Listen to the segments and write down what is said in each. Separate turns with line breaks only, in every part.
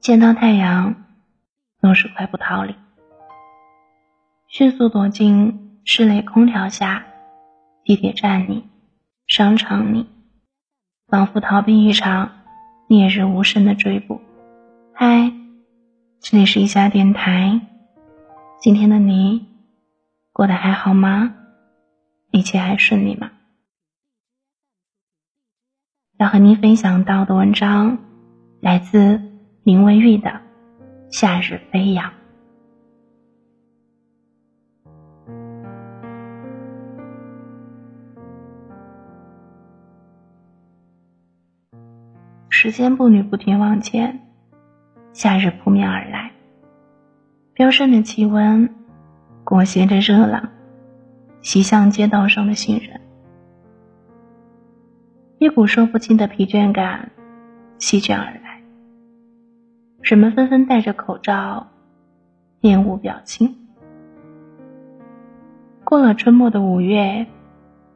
见到太阳，总是快步逃离，迅速躲进室内空调下，地铁站里，商场里，仿佛逃避一场烈日无声的追捕。嗨，这里是一家电台，今天的你过得还好吗？一切还顺利吗？要和您分享到的文章来自。林文玉的《夏日飞扬》。时间步履不停往前，夏日扑面而来，飙升的气温裹挟着热浪袭向街道上的行人，一股说不清的疲倦感席卷而来。人们纷纷戴着口罩，面无表情。过了春末的五月，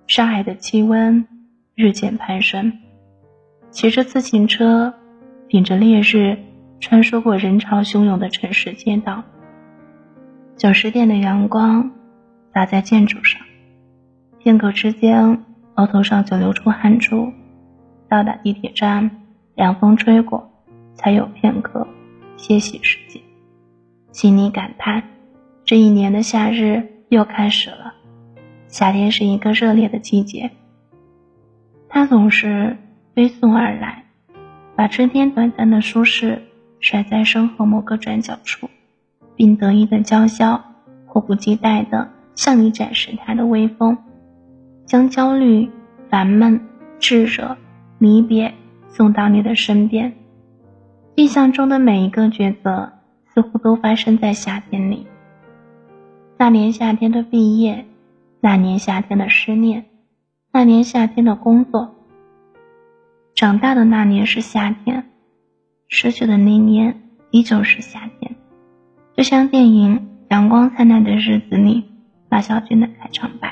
上海的气温日渐攀升。骑着自行车，顶着烈日，穿梭过人潮汹涌的城市街道。九十点的阳光洒在建筑上，片刻之间，额头上就流出汗珠。到达地铁站，凉风吹过。才有片刻歇息时间，心里感叹：这一年的夏日又开始了。夏天是一个热烈的季节，它总是飞送而来，把春天短暂的舒适甩在身后某个转角处，并得意的娇笑，迫不及待的向你展示它的威风，将焦虑、烦闷、炙热、离别送到你的身边。印象中的每一个抉择，似乎都发生在夏天里。那年夏天的毕业，那年夏天的失恋，那年夏天的工作。长大的那年是夏天，失去的那年依旧是夏天。就像电影《阳光灿烂的日子》里马小军的开场白：“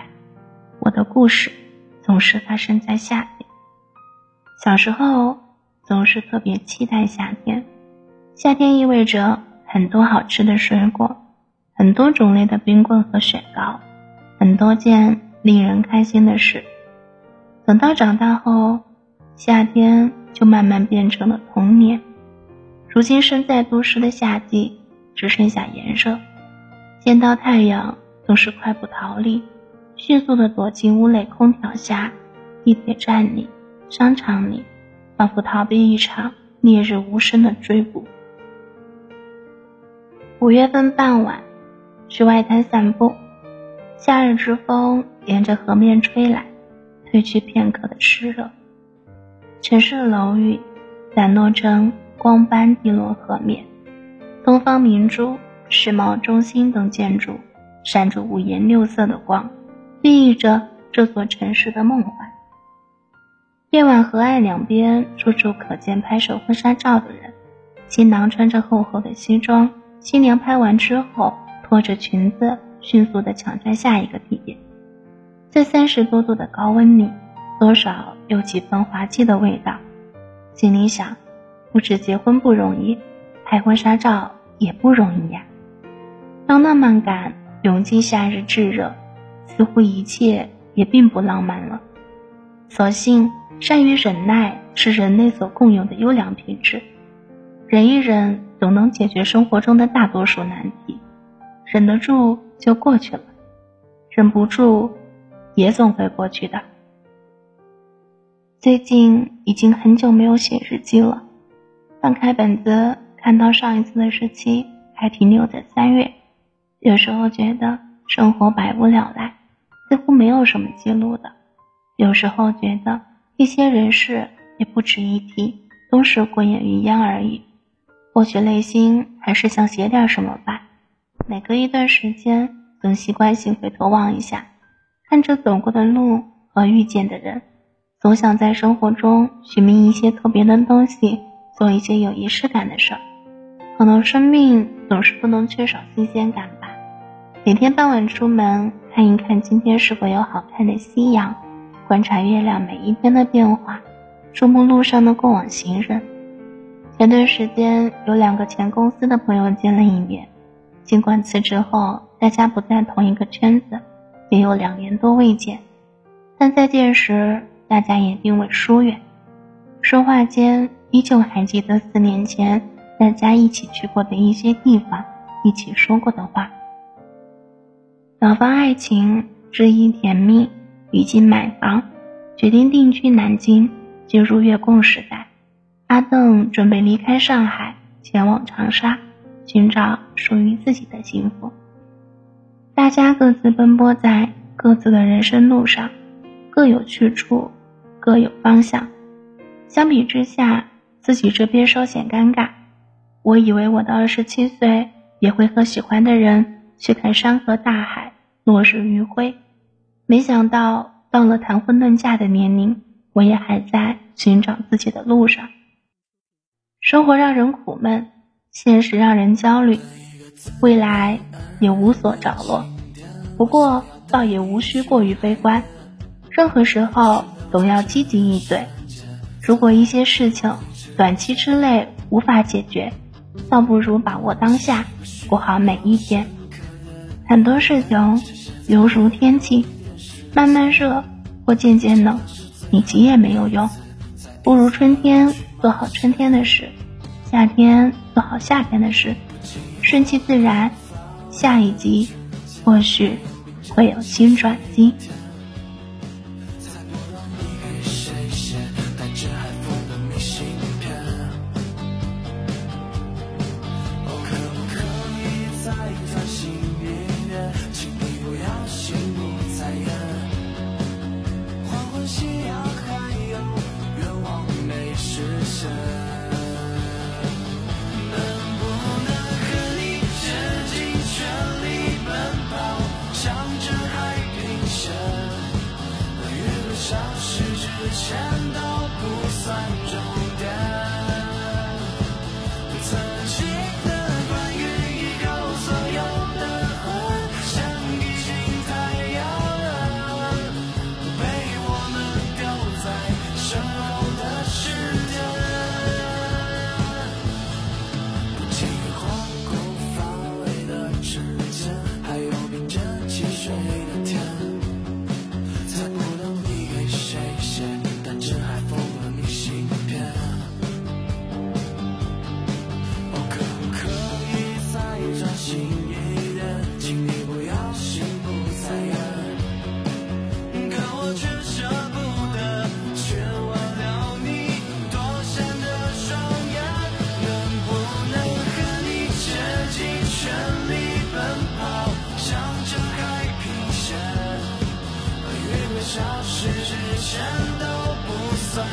我的故事总是发生在夏天。”小时候。总是特别期待夏天，夏天意味着很多好吃的水果，很多种类的冰棍和雪糕，很多件令人开心的事。等到长大后，夏天就慢慢变成了童年。如今身在都市的夏季，只剩下炎热，见到太阳总是快步逃离，迅速的躲进屋内空调下，地铁站里，商场里。仿佛逃避一场烈日无声的追捕。五月份傍晚，去外滩散步，夏日之风沿着河面吹来，褪去片刻的湿热。城市楼宇散落成光斑滴落河面，东方明珠、世贸中心等建筑闪着五颜六色的光，寓意着这座城市的梦幻。夜晚，河岸两边处处可见拍摄婚纱照的人。新郎穿着厚厚的西装，新娘拍完之后拖着裙子，迅速地抢占下一个地点。在三十多度的高温里，多少有几分滑稽的味道。心里想，不止结婚不容易，拍婚纱照也不容易呀。当浪漫感涌进夏日炙热，似乎一切也并不浪漫了。所幸。善于忍耐是人类所共有的优良品质，忍一忍总能解决生活中的大多数难题，忍得住就过去了，忍不住也总会过去的。最近已经很久没有写日记了，翻开本子看到上一次的日期还停留在三月，有时候觉得生活百无聊赖，似乎没有什么记录的，有时候觉得。一些人事也不值一提，都是过眼云烟而已。或许内心还是想写点什么吧。每隔一段时间，总习惯性回头望一下，看着走过的路和遇见的人，总想在生活中寻觅一些特别的东西，做一些有仪式感的事儿。可能生命总是不能缺少新鲜感。每天傍晚出门看一看，今天是否有好看的夕阳。观察月亮每一天的变化，注目路上的过往行人。前段时间有两个前公司的朋友见了一面，尽管辞职后大家不在同一个圈子，也有两年多未见，但再见时大家也并未疏远。说话间，依旧还记得四年前大家一起去过的一些地方，一起说过的话。老方爱情知音甜蜜，已经买房，决定定居南京，进入月供时代。阿邓准备离开上海，前往长沙，寻找属于自己的幸福。大家各自奔波在各自的人生路上，各有去处，各有方向。相比之下，自己这边稍显尴尬。我以为我的二十七岁也会和喜欢的人去看山河大海，落日余晖，没想到到了谈婚论嫁的年龄，我也还在寻找自己的路上。生活让人苦闷，现实让人焦虑，未来也无所着落。不过，倒也无需过于悲观，任何时候总要积极应对。如果一些事情短期之内无法解决，倒不如把握当下，过好每一天。很多事情犹如天气，慢慢热或渐渐冷，你急也没有用，不如春天。做好春天的事，夏天做好夏天的事，顺其自然，下一集或许会有新转机。
消失之前都不算时间都不算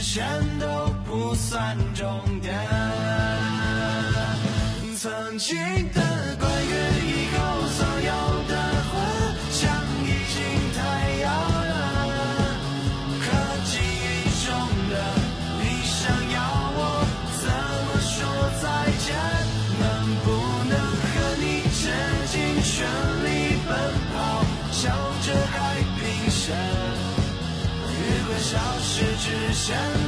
时间都不算终点。曾经的关于之